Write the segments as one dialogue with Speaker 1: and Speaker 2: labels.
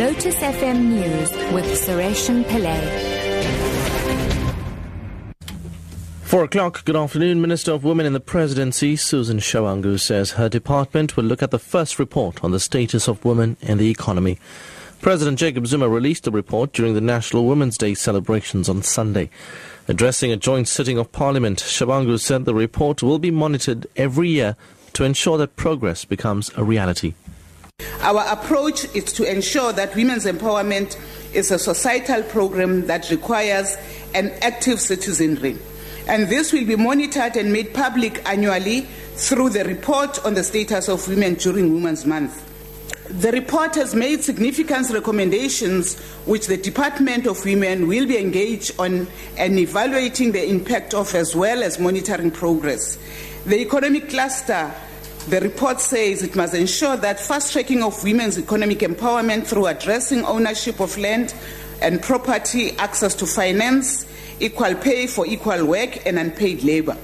Speaker 1: Lotus FM News with Sureshan Pillay.
Speaker 2: Four o'clock, good afternoon. Minister of Women in the Presidency, Susan Shabangu, says her department will look at the first report on the status of women in the economy. President Jacob Zuma released the report during the National Women's Day celebrations on Sunday. Addressing a joint sitting of Parliament, Shabangu said the report will be monitored every year to ensure that progress becomes a reality.
Speaker 3: Our approach is to ensure that women's empowerment is a societal program that requires an active citizenry. And this will be monitored and made public annually through the report on the status of women during Women's Month. The report has made significant recommendations which the Department of Women will be engaged on and evaluating the impact of as well as monitoring progress. The economic cluster the report says it must ensure that fast tracking of women's economic empowerment through addressing ownership of land and property, access to finance, equal pay for equal work, and unpaid labor.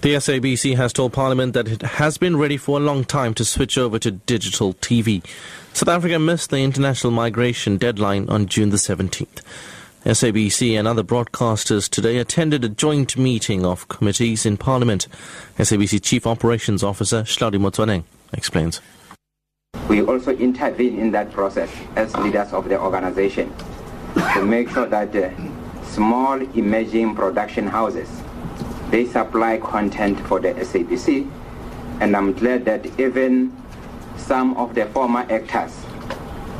Speaker 2: The SABC has told Parliament that it has been ready for a long time to switch over to digital TV. South Africa missed the international migration deadline on June the 17th. SABC and other broadcasters today attended a joint meeting of committees in Parliament. SABC Chief Operations Officer Hlaudi Motsoeneng explains.
Speaker 4: We also intervene in that process as leaders of the organization to make sure that uh, small emerging production houses they supply content for the SABC, and I'm glad that even some of the former actors,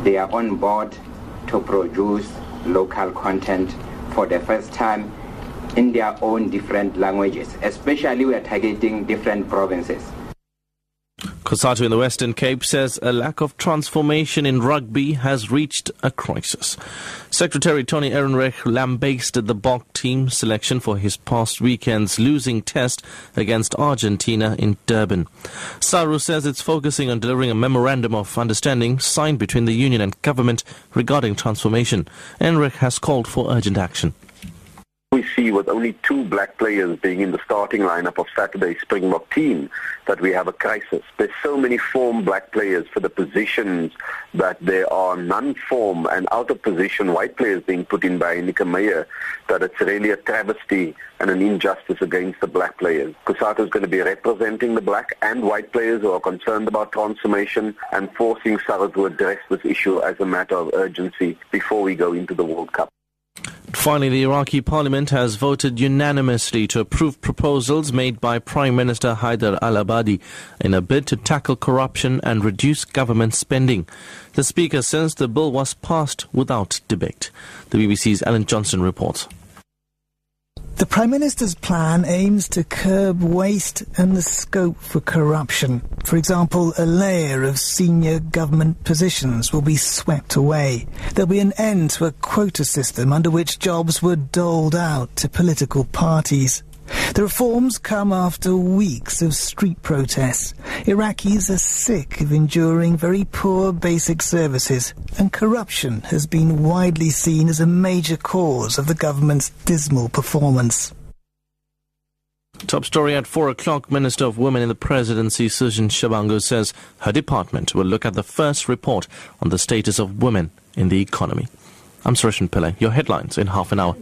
Speaker 4: they are on board to produce local content for the first time in their own different languages, especially we are targeting different provinces.
Speaker 2: COSATU in the Western Cape says a lack of transformation in rugby has reached a crisis. Secretary Tony Ehrenreich lambasted the Bok team selection for his past weekend's losing test against Argentina in Durban. SARU says it's focusing on delivering a memorandum of understanding signed between the union and government regarding transformation. Ehrenreich has called for urgent action
Speaker 5: we see with only two black players being in the starting lineup of Saturday's Springbok team that we have a crisis. There's so many form black players for the positions that there are non-form and out of position white players being put in by Heyneke Meyer that it's really a travesty and an injustice against the black players. COSATU is going to be representing the black and white players who are concerned about transformation and forcing SARU to address this issue as a matter of urgency before we go into the World Cup.
Speaker 2: Finally, the Iraqi parliament has voted unanimously to approve proposals made by Prime Minister Haider al-Abadi in a bid to tackle corruption and reduce government spending. The speaker says the bill was passed without debate. The BBC's Alan Johnson reports.
Speaker 6: The Prime Minister's plan aims to curb waste and the scope for corruption. For example, a layer of senior government positions will be swept away. There'll be an end to a quota system under which jobs were doled out to political parties. The reforms come after weeks of street protests. Iraqis are sick of enduring very poor basic services, and corruption has been widely seen as a major cause of the government's dismal performance.
Speaker 2: Top story at 4 o'clock. Minister of Women in the Presidency, Susan Shabangu, says her department will look at the first report on the status of women in the economy. I'm Suresh Pillay. Your headlines in half an hour.